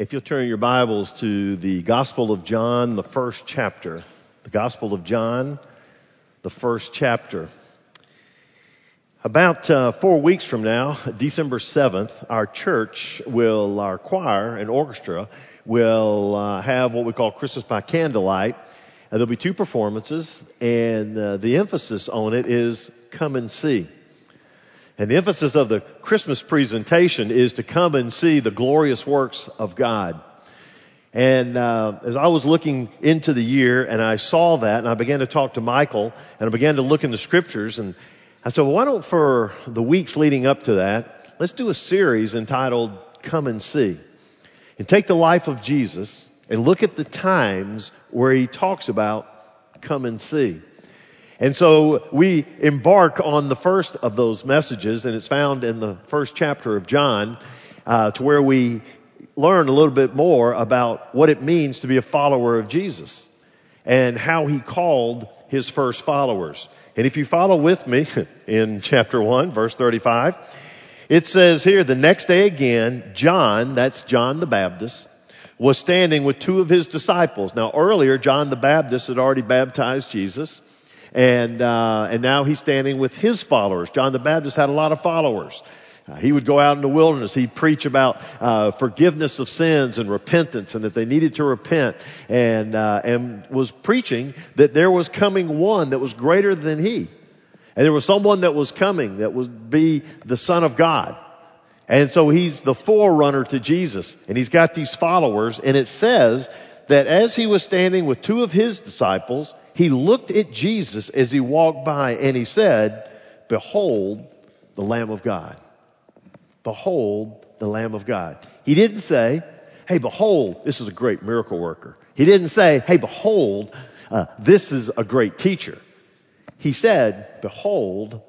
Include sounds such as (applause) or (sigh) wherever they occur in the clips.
If you'll turn your Bibles to the Gospel of John, the first chapter. The Gospel of John, the first chapter. About uh, four weeks from now, December 7th, our church will, our choir and orchestra will uh, have what we call Christmas by Candlelight. And there'll be two performances, and uh, the emphasis on it is come and see. And the emphasis of the Christmas presentation is to come and see the glorious works of God. And uh, as I was looking into the year and I saw that and I began to talk to Michael and I began to look in the scriptures and I said, well, why don't for the weeks leading up to that, let's do a series entitled Come and See. And take the life of Jesus and look at the times where he talks about come and see. And so we embark on the first of those messages, and it's found in the first chapter of John, uh, to where we learn a little bit more about what it means to be a follower of Jesus and how he called his first followers. And if you follow with me (laughs) in chapter 1, verse 35, it says here, the next day again, John, that's John the Baptist, was standing with two of his disciples. Now earlier, John the Baptist had already baptized Jesus and uh, and now he's standing with his followers. John the Baptist had a lot of followers. Uh, he would go out in the wilderness. He'd preach about uh, forgiveness of sins and repentance, and that they needed to repent, and uh, and was preaching that there was coming one that was greater than he, and there was someone that was coming that would be the Son of God. And so he's the forerunner to Jesus, and he's got these followers, and it says that as he was standing with two of his disciples, he looked at Jesus as he walked by and he said, Behold the Lamb of God. Behold the Lamb of God. He didn't say, Hey, behold, this is a great miracle worker. He didn't say, Hey, behold, uh, this is a great teacher. He said, Behold,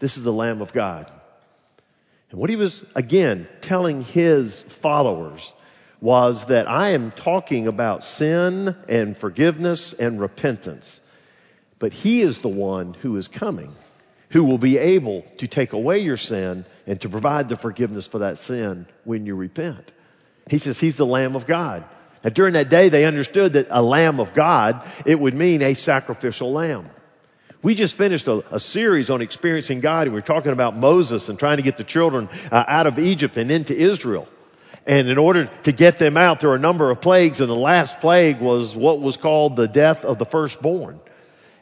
this is the Lamb of God. And what he was, again, telling his followers was that I am talking about sin and forgiveness and repentance. But He is the one who is coming, who will be able to take away your sin and to provide the forgiveness for that sin when you repent. He says He's the Lamb of God. And during that day, they understood that a Lamb of God, it would mean a sacrificial lamb. We just finished a, a, series on experiencing God, and we are talking about Moses and trying to get the children uh, out of Egypt and into Israel. And in order to get them out, there were a number of plagues, and the last plague was what was called the death of the firstborn.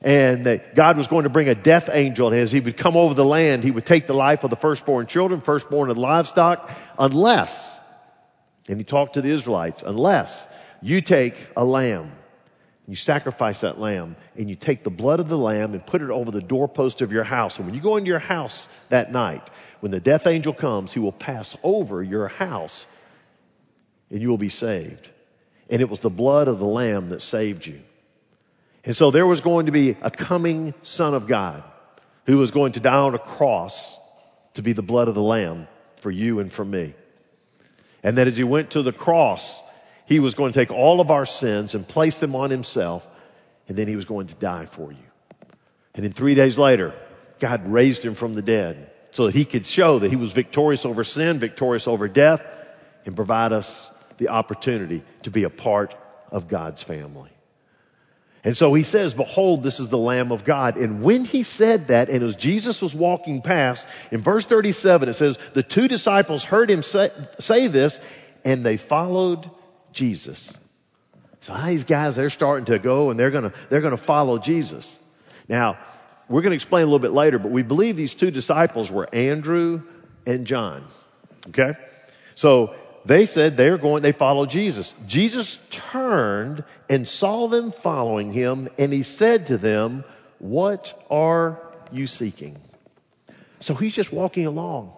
And God was going to bring a death angel, and as he would come over the land, he would take the life of the firstborn children, firstborn of livestock, unless, and he talked to the Israelites, unless you take a lamb, you sacrifice that lamb, and you take the blood of the lamb and put it over the doorpost of your house. And when you go into your house that night, when the death angel comes, he will pass over your house and you will be saved. And it was the blood of the Lamb that saved you. And so there was going to be a coming Son of God who was going to die on a cross to be the blood of the Lamb for you and for me. And that as he went to the cross, he was going to take all of our sins and place them on himself, and then he was going to die for you. And then three days later, God raised him from the dead so that he could show that he was victorious over sin, victorious over death, and provide us the opportunity to be a part of God's family. And so he says, behold, this is the Lamb of God. And when he said that, and as Jesus was walking past, in verse 37, it says, the two disciples heard him say, say this, and they followed Jesus. So these guys, they're starting to go and they're gonna, they're gonna follow Jesus. Now, we're gonna explain a little bit later, but we believe these two disciples were Andrew and John. Okay? So they said they're going, they follow Jesus. Jesus turned and saw them following him and he said to them, what are you seeking? So he's just walking along.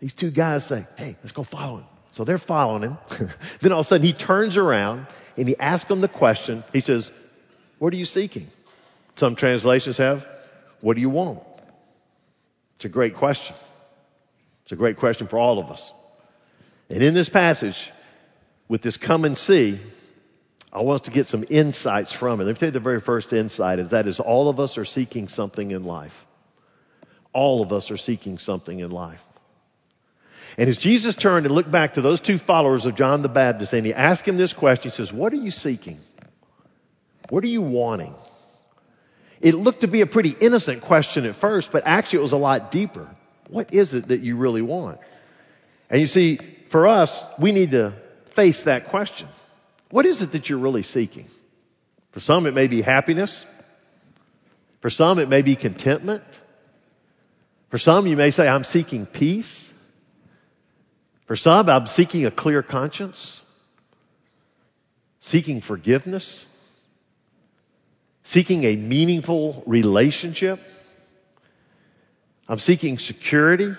These two guys say, hey, let's go follow him. So they're following him. (laughs) then all of a sudden he turns around and he asks them the question. He says, what are you seeking? Some translations have, what do you want? It's a great question. It's a great question for all of us. And in this passage, with this come and see, I want us to get some insights from it. Let me tell you the very first insight is that is all of us are seeking something in life. All of us are seeking something in life. And as Jesus turned and looked back to those two followers of John the Baptist and he asked him this question, he says, what are you seeking? What are you wanting? It looked to be a pretty innocent question at first, but actually it was a lot deeper. What is it that you really want? And you see, for us, we need to face that question. What is it that you're really seeking? For some, it may be happiness. For some, it may be contentment. For some, you may say, I'm seeking peace. For some, I'm seeking a clear conscience, seeking forgiveness, seeking a meaningful relationship. I'm seeking security.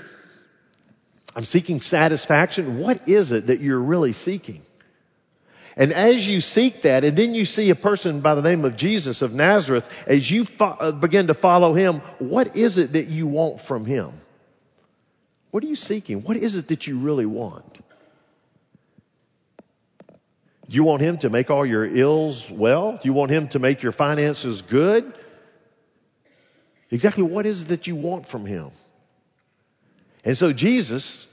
I'm seeking satisfaction. What is it that you're really seeking? And as you seek that, and then you see a person by the name of Jesus of Nazareth, as you fo- uh, begin to follow him, what is it that you want from him? What are you seeking? What is it that you really want? Do you want him to make all your ills well? Do you want him to make your finances good? Exactly what is it that you want from him? And so Jesus,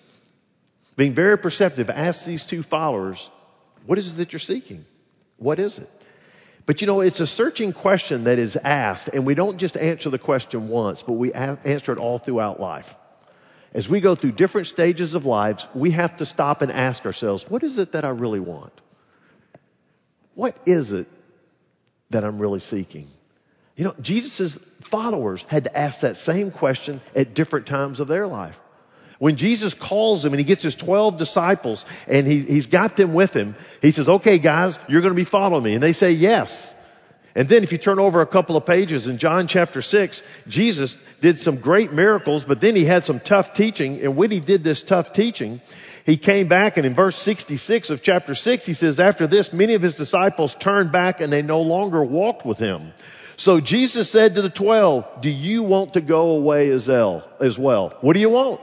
being very perceptive, asked these two followers, what is it that you're seeking? What is it? But you know, it's a searching question that is asked, and we don't just answer the question once, but we answer it all throughout life. As we go through different stages of lives, we have to stop and ask ourselves, what is it that I really want? What is it that I'm really seeking? You know, Jesus' followers had to ask that same question at different times of their life. When Jesus calls them and he gets his 12 disciples and he, he's got them with him, he says, okay guys, you're going to be following me. And they say yes. And then if you turn over a couple of pages in John chapter 6, Jesus did some great miracles, but then he had some tough teaching. And when he did this tough teaching, he came back and in verse 66 of chapter 6, he says, after this, many of his disciples turned back and they no longer walked with him. So Jesus said to the 12, do you want to go away as well? What do you want?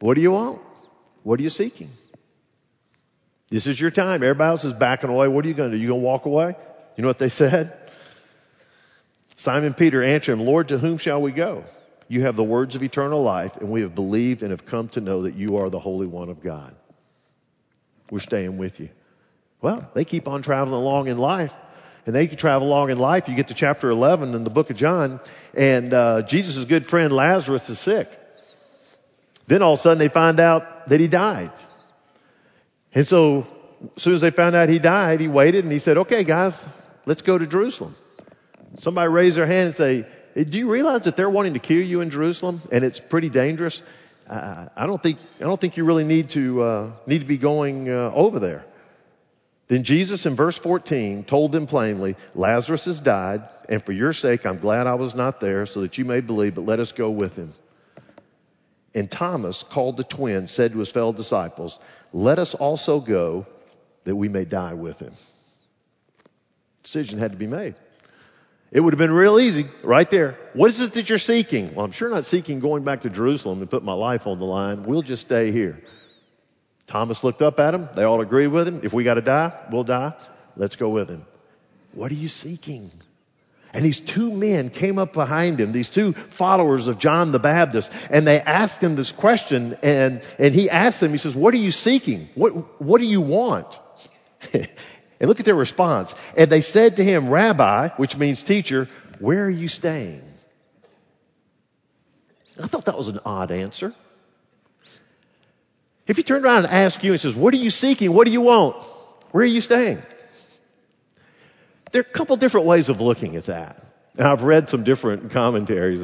What do you want? What are you seeking? This is your time. Everybody else is backing away. What are you going to do? You going to walk away? You know what they (laughs) said? Simon Peter answered him, Lord, to whom shall we go? You have the words of eternal life, and we have believed and have come to know that you are the Holy One of God. We're staying with you. Well, they keep on traveling along in life. And they can travel along in life. You get to chapter 11 in the book of John, and uh, Jesus' good friend Lazarus is sick. Then all of a sudden they find out that he died. And so as soon as they found out he died, he waited and he said, okay guys, let's go to Jerusalem. Somebody raise their hand and say, do you realize that they're wanting to kill you in Jerusalem and it's pretty dangerous? Uh, I don't think, I don't think you really need to, uh, need to be going uh, over there. Then Jesus in verse 14 told them plainly, Lazarus has died, and for your sake I'm glad I was not there so that you may believe, but let us go with him. And Thomas, called the twin, said to his fellow disciples, Let us also go that we may die with him. Decision had to be made. It would have been real easy right there. What is it that you're seeking? Well, I'm sure not seeking going back to Jerusalem and put my life on the line. We'll just stay here. Thomas looked up at him. They all agreed with him. If we got to die, we'll die. Let's go with him. What are you seeking? And these two men came up behind him, these two followers of John the Baptist, and they asked him this question, and, and he asked them, he says, what are you seeking? What, what do you want? (laughs) and look at their response. And they said to him, Rabbi, which means teacher, where are you staying? I thought that was an odd answer. If he turned around and asked you and says, what are you seeking? What do you want? Where are you staying? There are a couple different ways of looking at that. And I've read some different commentaries.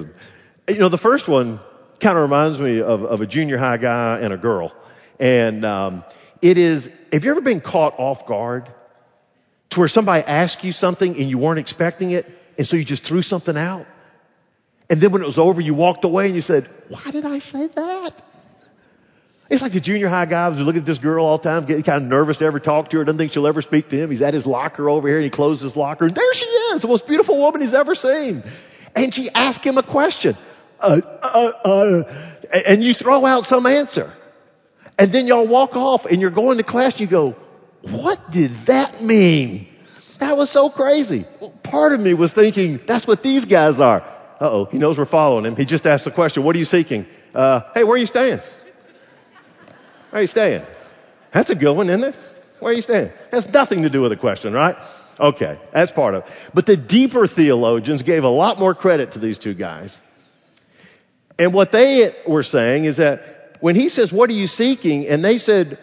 You know, the first one kind of reminds me of, of a junior high guy and a girl. And um, it is, have you ever been caught off guard to where somebody asked you something and you weren't expecting it, and so you just threw something out? And then when it was over, you walked away and you said, why did I say that? It's like the junior high guy who's looking at this girl all the time, getting kind of nervous to ever talk to her, doesn't think she'll ever speak to him. He's at his locker over here and he closes his locker and there she is, the most beautiful woman he's ever seen. And she asks him a question. Uh, uh, uh, and you throw out some answer. And then y'all walk off and you're going to class and you go, what did that mean? That was so crazy. Part of me was thinking, that's what these guys are. Uh oh, he knows we're following him. He just asked the question, what are you seeking? Uh, hey, where are you staying? Where are you staying? That's a good one, isn't it? Where are you staying? Has nothing to do with the question, right? Okay, that's part of it. But the deeper theologians gave a lot more credit to these two guys. And what they were saying is that when he says, what are you seeking? And they said,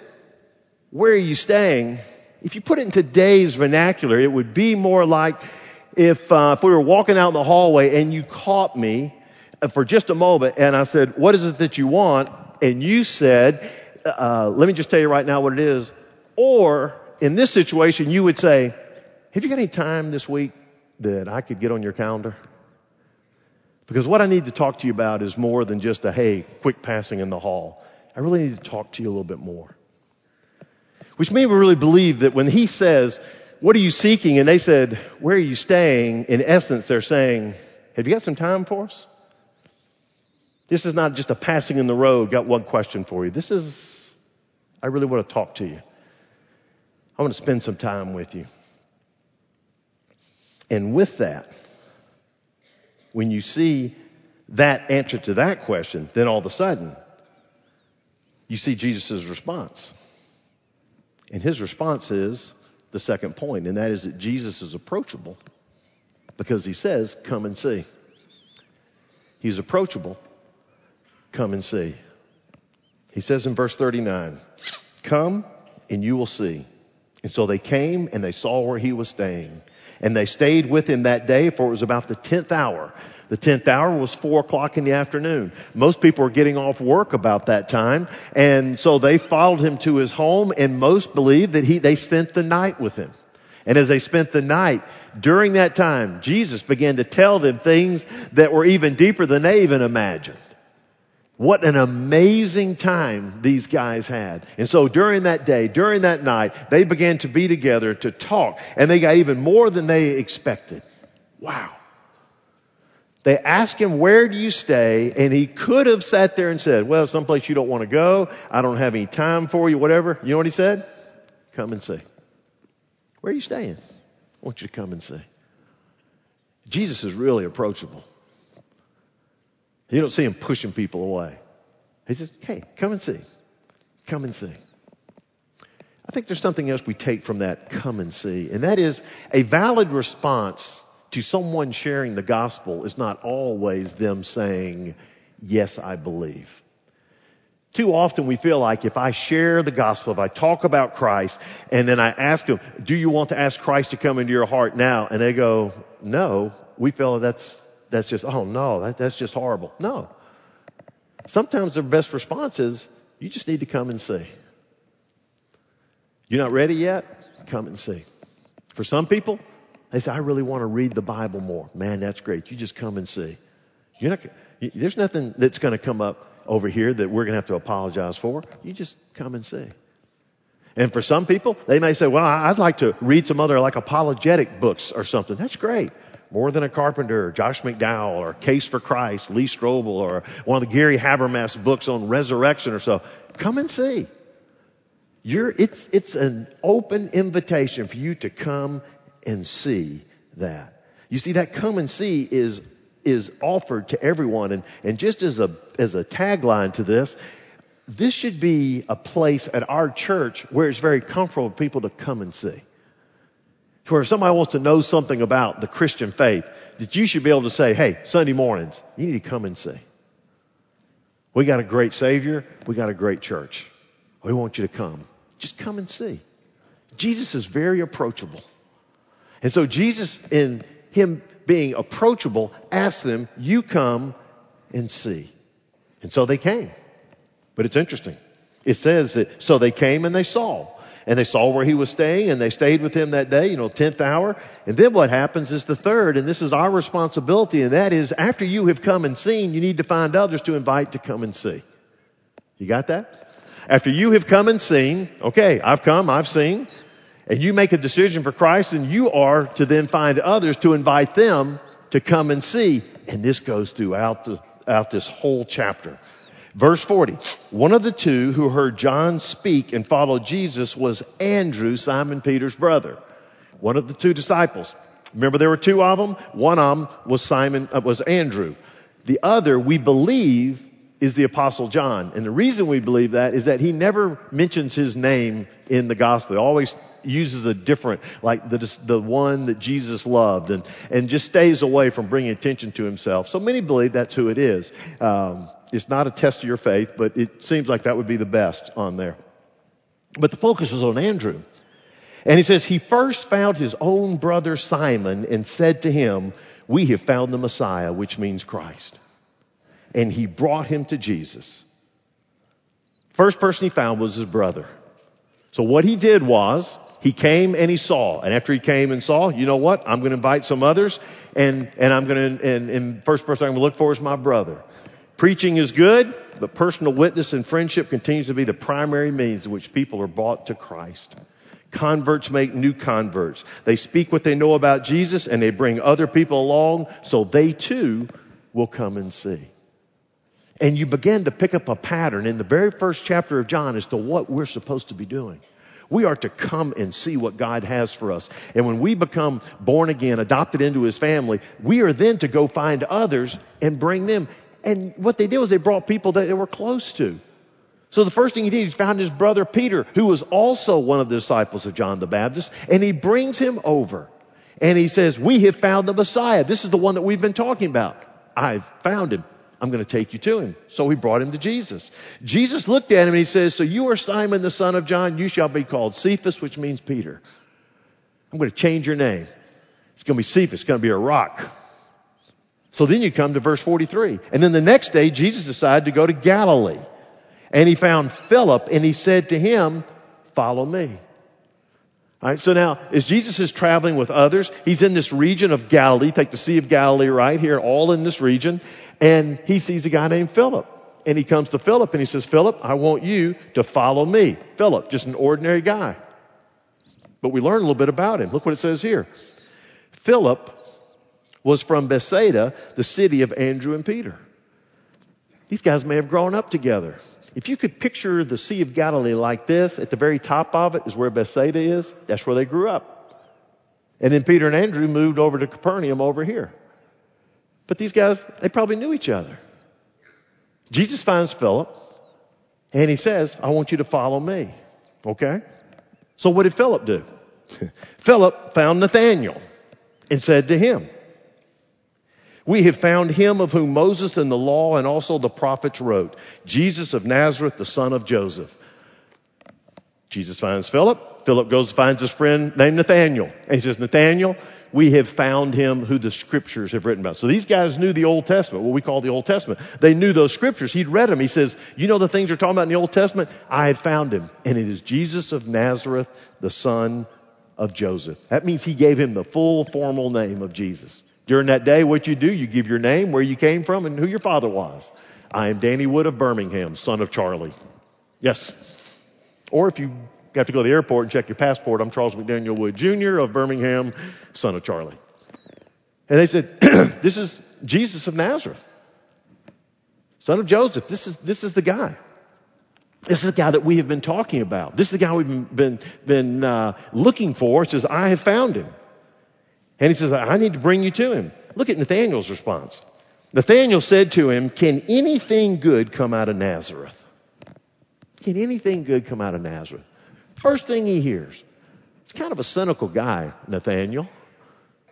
where are you staying? If you put it in today's vernacular, it would be more like if, uh, if we were walking out in the hallway and you caught me uh, for just a moment and I said, what is it that you want? And you said, uh, let me just tell you right now what it is. Or in this situation, you would say, have you got any time this week that I could get on your calendar? Because what I need to talk to you about is more than just a, hey, quick passing in the hall. I really need to talk to you a little bit more. Which made me really believe that when he says, what are you seeking? And they said, where are you staying? In essence, they're saying, have you got some time for us? This is not just a passing in the road. Got one question for you. This is, I really want to talk to you. I want to spend some time with you. And with that, when you see that answer to that question, then all of a sudden, you see Jesus' response. And his response is the second point, and that is that Jesus is approachable because he says, Come and see. He's approachable. Come and see. He says in verse 39, Come and you will see. And so they came and they saw where he was staying. And they stayed with him that day, for it was about the tenth hour. The tenth hour was four o'clock in the afternoon. Most people were getting off work about that time, and so they followed him to his home, and most believe that he, they spent the night with him. And as they spent the night, during that time, Jesus began to tell them things that were even deeper than they even imagined. What an amazing time these guys had. And so during that day, during that night, they began to be together to talk and they got even more than they expected. Wow. They asked him, where do you stay? And he could have sat there and said, well, someplace you don't want to go. I don't have any time for you, whatever. You know what he said? Come and see. Where are you staying? I want you to come and see. Jesus is really approachable. You don't see him pushing people away. He says, hey, come and see. Come and see. I think there's something else we take from that come and see, and that is a valid response to someone sharing the gospel is not always them saying, yes, I believe. Too often we feel like if I share the gospel, if I talk about Christ, and then I ask them, do you want to ask Christ to come into your heart now? And they go, no, we feel that's that's just, oh no, that, that's just horrible. No. Sometimes the best response is, you just need to come and see. You're not ready yet? Come and see. For some people, they say, I really want to read the Bible more. Man, that's great. You just come and see. You're not, there's nothing that's going to come up over here that we're going to have to apologize for. You just come and see. And for some people, they may say, well, I'd like to read some other like apologetic books or something. That's great. More Than a Carpenter, Josh McDowell, or Case for Christ, Lee Strobel, or one of the Gary Habermas books on resurrection or so. Come and see. You're, it's, it's an open invitation for you to come and see that. You see, that come and see is, is offered to everyone. And, and just as a, as a tagline to this, this should be a place at our church where it's very comfortable for people to come and see where somebody wants to know something about the Christian faith, that you should be able to say, hey, Sunday mornings, you need to come and see. We got a great Savior. We got a great church. We want you to come. Just come and see. Jesus is very approachable. And so Jesus, in him being approachable, asked them, you come and see. And so they came. But it's interesting. It says that, so they came and they saw and they saw where he was staying and they stayed with him that day, you know, 10th hour. And then what happens is the third, and this is our responsibility, and that is after you have come and seen, you need to find others to invite to come and see. You got that? After you have come and seen, okay, I've come, I've seen, and you make a decision for Christ, and you are to then find others to invite them to come and see. And this goes throughout the, throughout this whole chapter. Verse 40. One of the two who heard John speak and followed Jesus was Andrew, Simon Peter's brother. One of the two disciples. Remember there were two of them? One of them was Simon, uh, was Andrew. The other, we believe, is the Apostle John. And the reason we believe that is that he never mentions his name in the gospel. He always uses a different, like the, the one that Jesus loved, and, and just stays away from bringing attention to himself. So many believe that's who it is. Um, it's not a test of your faith, but it seems like that would be the best on there. But the focus is on Andrew. And he says, He first found his own brother Simon and said to him, We have found the Messiah, which means Christ and he brought him to Jesus. First person he found was his brother. So what he did was, he came and he saw. And after he came and saw, you know what? I'm going to invite some others and, and I'm going to, and, and first person I'm going to look for is my brother. Preaching is good, but personal witness and friendship continues to be the primary means in which people are brought to Christ. Converts make new converts. They speak what they know about Jesus and they bring other people along so they too will come and see. And you begin to pick up a pattern in the very first chapter of John as to what we're supposed to be doing. We are to come and see what God has for us. And when we become born again, adopted into his family, we are then to go find others and bring them. And what they did was they brought people that they were close to. So the first thing he did, he found his brother Peter, who was also one of the disciples of John the Baptist, and he brings him over. And he says, We have found the Messiah. This is the one that we've been talking about. I've found him. I'm going to take you to him. So he brought him to Jesus. Jesus looked at him and he says, So you are Simon the son of John. You shall be called Cephas, which means Peter. I'm going to change your name. It's going to be Cephas. It's going to be a rock. So then you come to verse 43. And then the next day, Jesus decided to go to Galilee. And he found Philip and he said to him, Follow me. Right, so now, as Jesus is traveling with others, he's in this region of Galilee. Take the Sea of Galilee right here, all in this region. And he sees a guy named Philip. And he comes to Philip and he says, Philip, I want you to follow me. Philip, just an ordinary guy. But we learn a little bit about him. Look what it says here. Philip was from Bethsaida, the city of Andrew and Peter. These guys may have grown up together. If you could picture the Sea of Galilee like this, at the very top of it is where Bethsaida is. That's where they grew up. And then Peter and Andrew moved over to Capernaum over here. But these guys, they probably knew each other. Jesus finds Philip and he says, I want you to follow me. Okay? So what did Philip do? (laughs) Philip found Nathanael and said to him, We have found him of whom Moses and the law and also the prophets wrote, Jesus of Nazareth, the son of Joseph. Jesus finds Philip. Philip goes and finds his friend named Nathanael. And he says, Nathanael, we have found him who the scriptures have written about. So these guys knew the Old Testament, what we call the Old Testament. They knew those scriptures. He'd read them. He says, you know the things you're talking about in the Old Testament? I have found him. And it is Jesus of Nazareth, the son of Joseph. That means he gave him the full formal name of Jesus. During that day, what you do, you give your name, where you came from, and who your father was. I am Danny Wood of Birmingham, son of Charlie. Yes. Or if you have to go to the airport and check your passport. I'm Charles McDaniel Wood Jr. of Birmingham, son of Charlie. And they said, (clears throat) This is Jesus of Nazareth, son of Joseph. This is, this is the guy. This is the guy that we have been talking about. This is the guy we've been, been, uh, looking for. He says, I have found him. And he says, I need to bring you to him. Look at Nathaniel's response. Nathaniel said to him, Can anything good come out of Nazareth? Can anything good come out of Nazareth? First thing he hears. It's kind of a cynical guy, Nathaniel.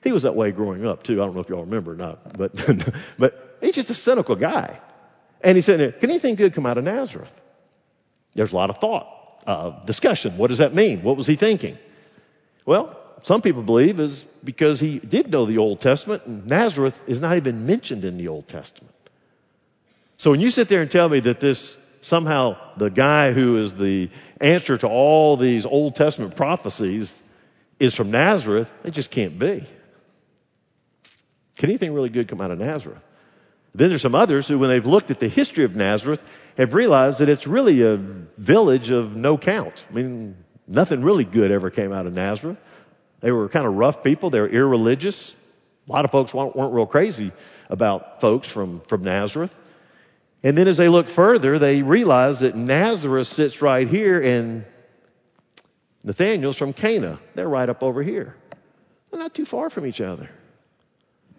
He was that way growing up too. I don't know if y'all remember or not, but, (laughs) but he's just a cynical guy. And he said, can anything good come out of Nazareth? There's a lot of thought, uh, discussion. What does that mean? What was he thinking? Well, some people believe is because he did know the Old Testament and Nazareth is not even mentioned in the Old Testament. So when you sit there and tell me that this somehow the guy who is the answer to all these Old Testament prophecies is from Nazareth, it just can't be. Can anything really good come out of Nazareth? Then there's some others who, when they've looked at the history of Nazareth, have realized that it's really a village of no count. I mean, nothing really good ever came out of Nazareth. They were kind of rough people. They were irreligious. A lot of folks weren't, weren't real crazy about folks from, from Nazareth. And then as they look further, they realize that Nazareth sits right here and Nathaniel's from Cana. They're right up over here. They're not too far from each other.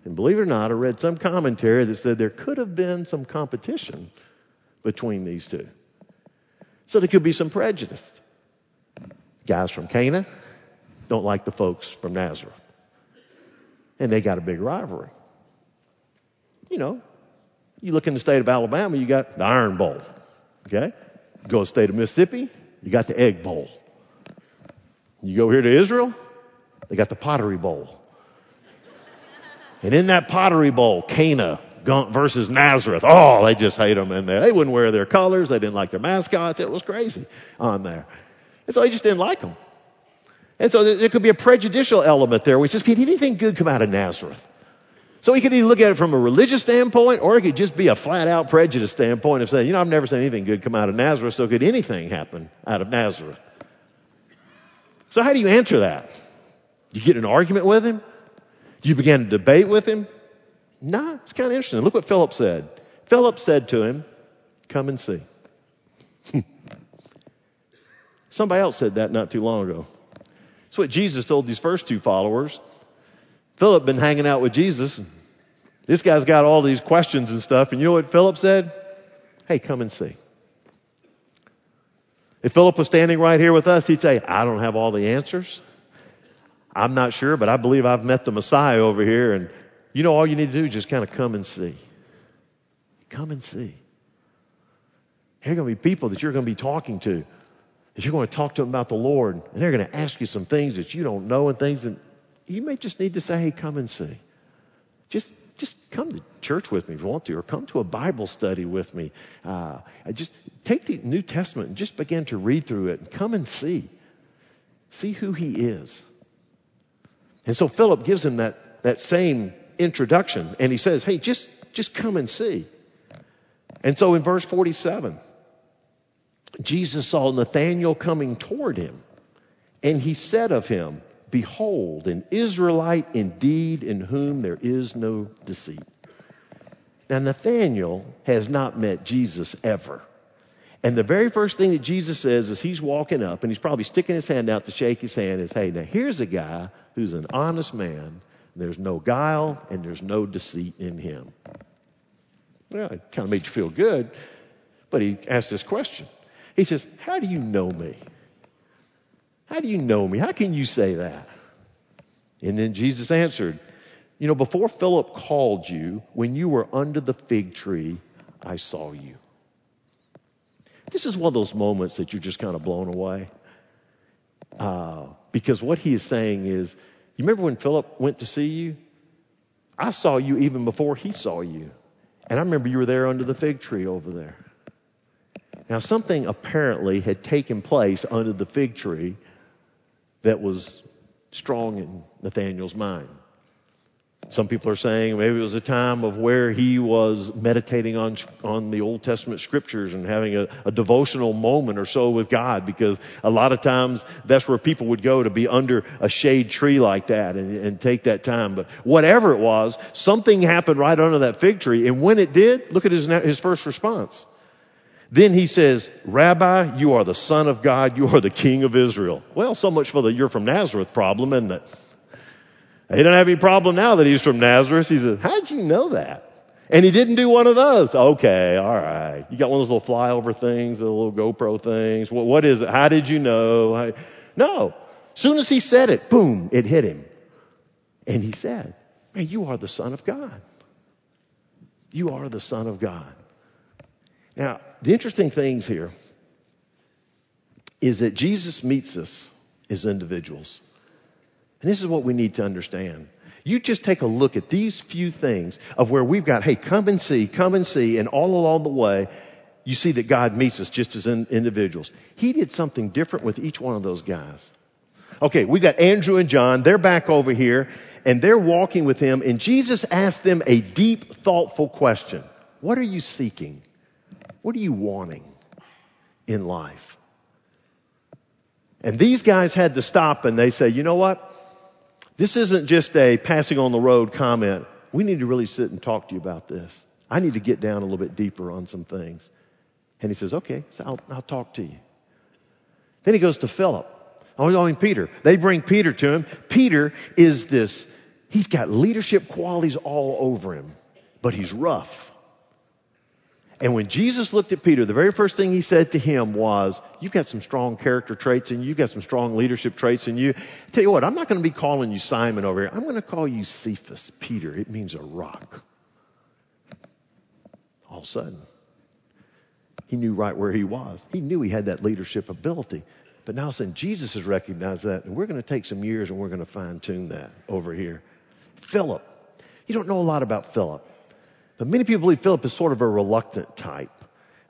And believe it or not, I read some commentary that said there could have been some competition between these two. So there could be some prejudice. Guys from Cana don't like the folks from Nazareth. And they got a big rivalry. You know, you look in the state of Alabama, you got the Iron Bowl. Okay? You go to the state of Mississippi, you got the Egg Bowl. You go here to Israel, they got the Pottery Bowl. And in that Pottery Bowl, Cana versus Nazareth. Oh, they just hate them in there. They wouldn't wear their colors. They didn't like their mascots. It was crazy on there. And so they just didn't like them. And so there could be a prejudicial element there, which is, can anything good come out of Nazareth? So he could either look at it from a religious standpoint, or it could just be a flat out prejudice standpoint of saying, you know, I've never seen anything good come out of Nazareth, so could anything happen out of Nazareth? So how do you answer that? You get an argument with him? Do you begin to debate with him? Nah, it's kind of interesting. Look what Philip said. Philip said to him, Come and see. (laughs) Somebody else said that not too long ago. That's what Jesus told these first two followers. Philip been hanging out with Jesus. This guy's got all these questions and stuff. And you know what Philip said? Hey, come and see. If Philip was standing right here with us, he'd say, I don't have all the answers. I'm not sure, but I believe I've met the Messiah over here and you know, all you need to do is just kind of come and see. Come and see. Here are going to be people that you're going to be talking to, that you're going to talk to them about the Lord, and they're going to ask you some things that you don't know and things that you may just need to say, hey, come and see. Just, just come to church with me if you want to, or come to a Bible study with me. Uh, just take the New Testament and just begin to read through it and come and see. See who he is. And so Philip gives him that, that same introduction and he says, Hey, just, just come and see. And so in verse 47, Jesus saw Nathanael coming toward him and he said of him, Behold, an Israelite indeed in whom there is no deceit. Now, Nathanael has not met Jesus ever. And the very first thing that Jesus says as he's walking up, and he's probably sticking his hand out to shake his hand, is, Hey, now here's a guy who's an honest man there's no guile and there's no deceit in him. Well, it kind of made you feel good, but he asked this question. He says, How do you know me? How do you know me? How can you say that? And then Jesus answered, You know, before Philip called you, when you were under the fig tree, I saw you. This is one of those moments that you're just kind of blown away. Uh, because what he is saying is, you remember when Philip went to see you? I saw you even before he saw you. And I remember you were there under the fig tree over there. Now, something apparently had taken place under the fig tree that was strong in Nathaniel's mind. Some people are saying maybe it was a time of where he was meditating on, on the Old Testament scriptures and having a, a devotional moment or so with God because a lot of times that's where people would go to be under a shade tree like that and, and take that time. But whatever it was, something happened right under that fig tree. And when it did, look at his, his first response. Then he says, Rabbi, you are the son of God. You are the king of Israel. Well, so much for the you're from Nazareth problem, isn't it? He don't have any problem now that he's from Nazareth. He said, how'd you know that? And he didn't do one of those. Okay, all right. You got one of those little flyover things, the little GoPro things. What, what is it? How did you know? No. Soon as he said it, boom, it hit him. And he said, man, you are the son of God. You are the son of God. Now, the interesting things here is that Jesus meets us as individuals. And this is what we need to understand. You just take a look at these few things of where we've got, hey, come and see, come and see, and all along the way, you see that God meets us just as in individuals. He did something different with each one of those guys. Okay, we've got Andrew and John. They're back over here and they're walking with him and Jesus asked them a deep, thoughtful question. What are you seeking? What are you wanting in life? And these guys had to stop and they say, you know what? This isn't just a passing on the road comment. We need to really sit and talk to you about this. I need to get down a little bit deeper on some things. And he says, okay, so I'll, I'll talk to you. Then he goes to Philip. Oh, mean Peter. They bring Peter to him. Peter is this, he's got leadership qualities all over him, but he's rough. And when Jesus looked at Peter, the very first thing he said to him was, You've got some strong character traits you. You've got some strong leadership traits in you. Tell you what, I'm not going to be calling you Simon over here. I'm going to call you Cephas, Peter. It means a rock. All of a sudden, he knew right where he was. He knew he had that leadership ability. But now, since Jesus has recognized that, and we're going to take some years and we're going to fine tune that over here. Philip. You don't know a lot about Philip. But many people believe Philip is sort of a reluctant type.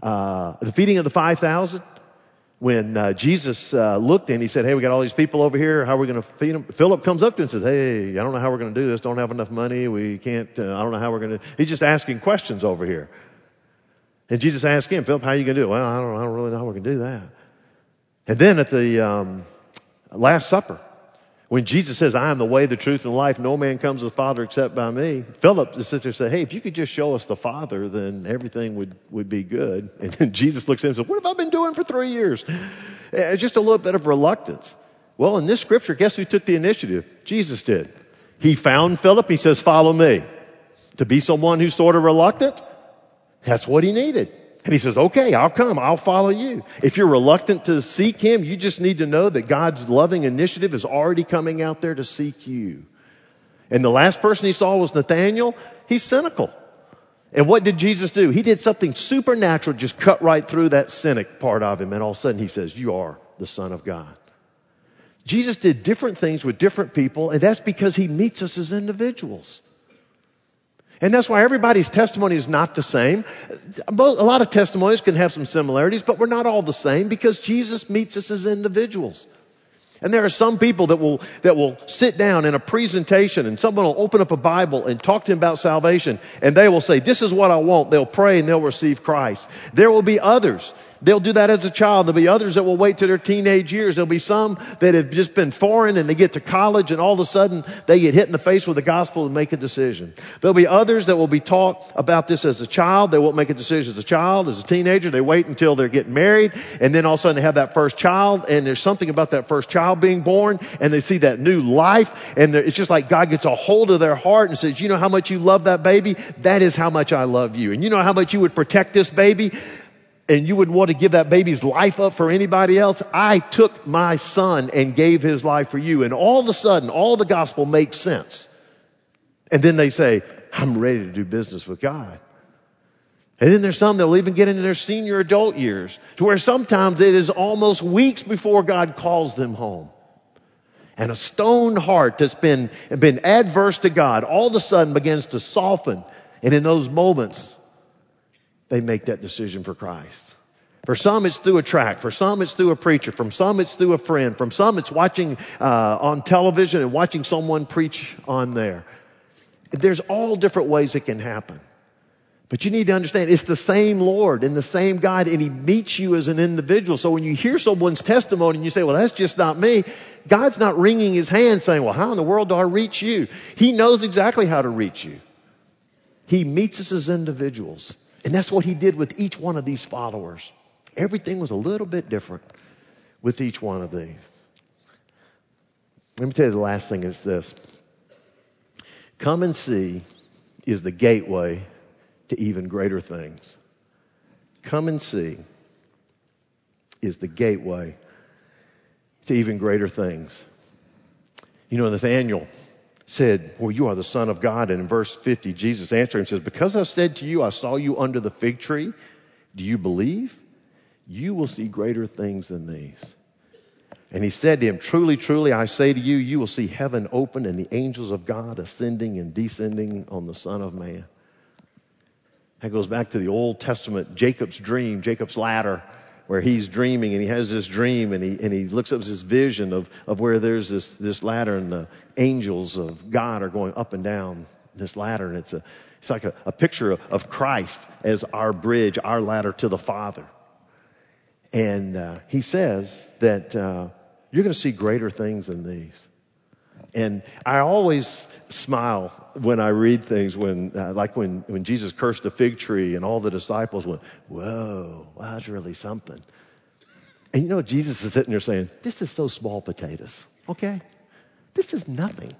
Uh, the feeding of the 5,000, when uh, Jesus uh, looked and he said, Hey, we got all these people over here. How are we going to feed them? Philip comes up to him and says, Hey, I don't know how we're going to do this. Don't have enough money. We can't, uh, I don't know how we're going to. He's just asking questions over here. And Jesus asked him, Philip, how are you going to do it? Well, I don't, I don't really know how we're going to do that. And then at the um, Last Supper, when Jesus says, I am the way, the truth, and life, no man comes to the Father except by me, Philip, the sister, said, Hey, if you could just show us the Father, then everything would, would be good. (laughs) And then Jesus looks at him and says, What have I been doing for three years? It's just a little bit of reluctance. Well, in this scripture, guess who took the initiative? Jesus did. He found Philip. He says, Follow me. To be someone who's sort of reluctant, that's what he needed. And he says, okay, I'll come. I'll follow you. If you're reluctant to seek him, you just need to know that God's loving initiative is already coming out there to seek you. And the last person he saw was Nathaniel. He's cynical. And what did Jesus do? He did something supernatural, just cut right through that cynic part of him. And all of a sudden he says, you are the son of God. Jesus did different things with different people, and that's because he meets us as individuals. And that's why everybody's testimony is not the same. A lot of testimonies can have some similarities, but we're not all the same because Jesus meets us as individuals. And there are some people that will, that will sit down in a presentation and someone will open up a Bible and talk to him about salvation and they will say, this is what I want. They'll pray and they'll receive Christ. There will be others They'll do that as a child. There'll be others that will wait to their teenage years. There'll be some that have just been foreign and they get to college and all of a sudden they get hit in the face with the gospel and make a decision. There'll be others that will be taught about this as a child. They won't make a decision as a child, as a teenager. They wait until they're getting married and then all of a sudden they have that first child and there's something about that first child being born and they see that new life and it's just like God gets a hold of their heart and says, you know how much you love that baby? That is how much I love you. And you know how much you would protect this baby? And you would want to give that baby's life up for anybody else. I took my son and gave his life for you. And all of a sudden, all the gospel makes sense. And then they say, I'm ready to do business with God. And then there's some that'll even get into their senior adult years to where sometimes it is almost weeks before God calls them home. And a stone heart that's been, been adverse to God all of a sudden begins to soften. And in those moments, they make that decision for Christ. For some, it's through a tract. For some, it's through a preacher. From some, it's through a friend. From some, it's watching uh, on television and watching someone preach on there. There's all different ways it can happen. But you need to understand it's the same Lord and the same God, and He meets you as an individual. So when you hear someone's testimony and you say, well, that's just not me, God's not wringing His hand saying, well, how in the world do I reach you? He knows exactly how to reach you. He meets us as individuals. And that's what he did with each one of these followers. Everything was a little bit different with each one of these. Let me tell you the last thing is this. Come and see is the gateway to even greater things. Come and see is the gateway to even greater things. You know, Nathaniel said, Well, you are the Son of God. And in verse 50, Jesus answered him says, Because I said to you, I saw you under the fig tree, do you believe? You will see greater things than these. And he said to him, Truly, truly, I say to you, you will see heaven open and the angels of God ascending and descending on the Son of Man. That goes back to the Old Testament, Jacob's dream, Jacob's ladder where he's dreaming and he has this dream and he, and he looks up this vision of, of where there's this, this ladder and the angels of God are going up and down this ladder. And it's a, it's like a, a picture of, of Christ as our bridge, our ladder to the Father. And uh, he says that uh, you're going to see greater things than these. And I always smile when I read things when, uh, like when, when Jesus cursed the fig tree and all the disciples went, whoa, wow, that's really something. And you know, Jesus is sitting there saying, this is so small potatoes, okay? This is nothing.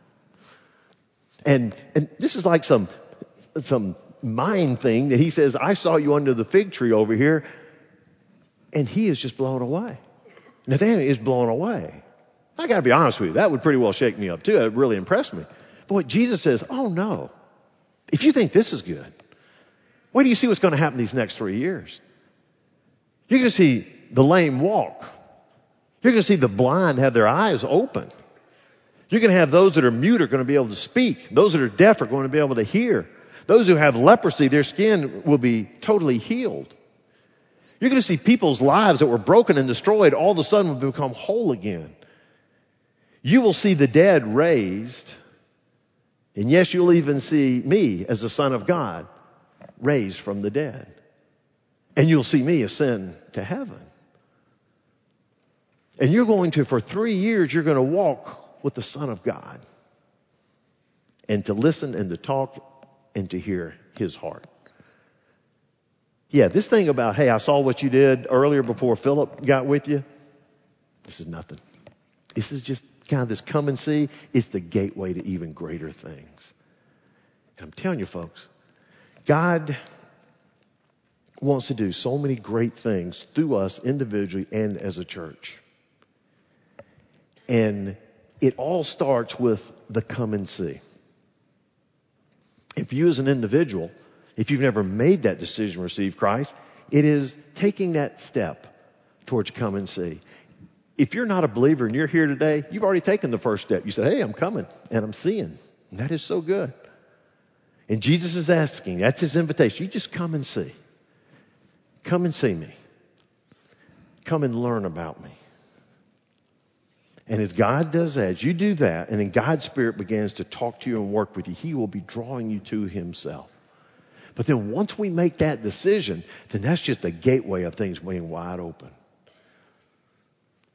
And, and this is like some, some mind thing that he says, I saw you under the fig tree over here. And he is just blown away. Nathaniel is blown away. I got to be honest with you, that would pretty well shake me up too. It really impressed me. But Jesus says, oh no, if you think this is good, wait do you see what's going to happen these next three years. You're to see the lame walk. You're to see the blind have their eyes open. You're to have those that are mute are to be able to speak. Those that are deaf are going to be able to hear. Those who have leprosy, their skin will be totally healed. You're going to see people's lives that were broken and destroyed all of a sudden will become whole again. You will see the dead raised. And yes, you'll even see me as the Son of God raised from the dead. And you'll see me ascend to heaven. And you're going to, for three years, you're going to walk with the Son of God and to listen and to talk and to hear his heart. Yeah, this thing about, hey, I saw what you did earlier before Philip got with you, this is nothing. This is just kind of this come and see. It's the gateway to even greater things. And I'm telling you, folks, God wants to do so many great things through us individually and as a church. And it all starts with the come and see. If you as an individual if you've never made that decision to receive Christ, it is taking that step towards come and see. If you're not a believer and you're here today, you've already taken the first step. You said, Hey, I'm coming and I'm seeing. And that is so good. And Jesus is asking, that's his invitation. You just come and see. Come and see me. Come and learn about me. And as God does that, as you do that, and then God's Spirit begins to talk to you and work with you, He will be drawing you to Himself. But then once we make that decision, then that's just a gateway of things being wide open.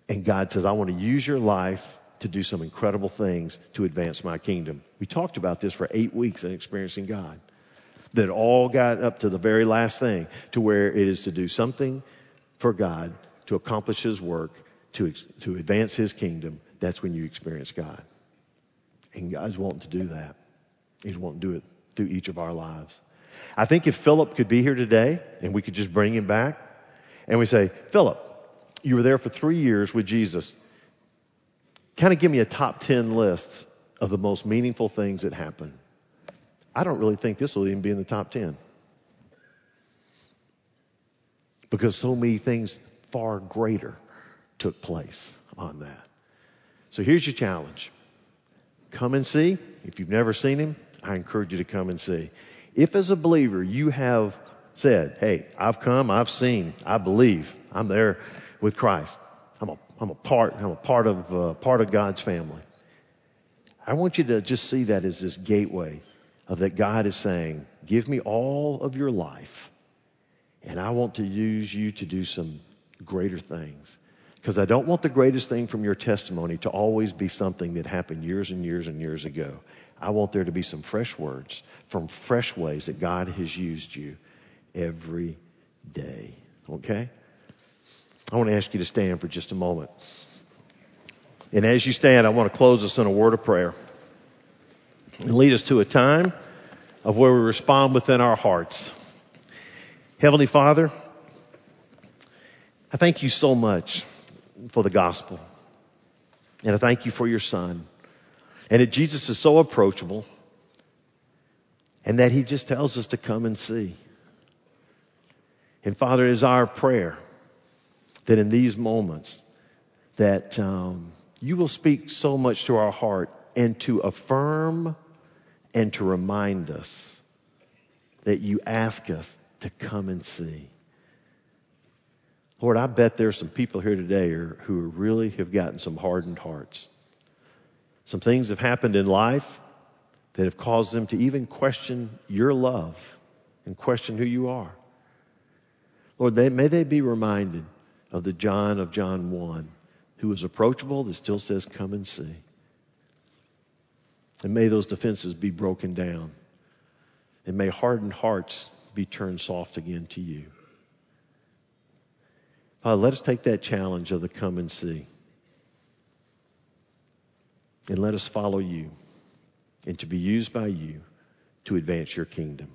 And God says, I want to use your life to do some incredible things to advance my kingdom. We talked about this for eight weeks in experiencing God. That all got up to the very last thing to where it is to do something for God, to accomplish His work, to, to advance His kingdom. That's when you experience God. And God's wanting to do that. He's wanting to do it through each of our lives. I think if Philip could be here today and we could just bring him back and we say, Philip, you were there for three years with Jesus. Kind of give me a top 10 list of the most meaningful things that happened. I don't really think this will even be in the top 10. Because so many things far greater took place on that. So here's your challenge. Come and see. If you've never seen him, I encourage you to come and see. If as a believer you have said, hey, I've come, I've seen, I believe, I'm there with Christ. I'm a, I'm a part, I'm a part of, uh, part of God's family. I want you to just see that as this gateway of that God is saying, give me all of your life and I want to use you to do some greater things. Because I don't want the greatest thing from your testimony to always be something that happened years and years and years ago. I want there to be some fresh words from fresh ways that God has used you every day. Okay? I want to ask you to stand for just a moment. And as you stand, I want to close us in a word of prayer and lead us to a time of where we respond within our hearts. Heavenly Father, I thank you so much for the gospel. And I thank you for your son. And that Jesus is so approachable and that he just tells us to come and see. And Father, is our prayer that in these moments that um, you will speak so much to our heart and to affirm and to remind us that you ask us to come and see. Lord, I bet there's some people here today who really have gotten some hardened hearts. Some things have happened in life that have caused them to even question your love and question who you are. Lord, they, may they be reminded of the John of John 1 who is approachable that still says, Come and see. And may those defenses be broken down. And may hardened hearts be turned soft again to you. Father, let us take that challenge of the come and see and let us follow you and to be used by you to advance your kingdom.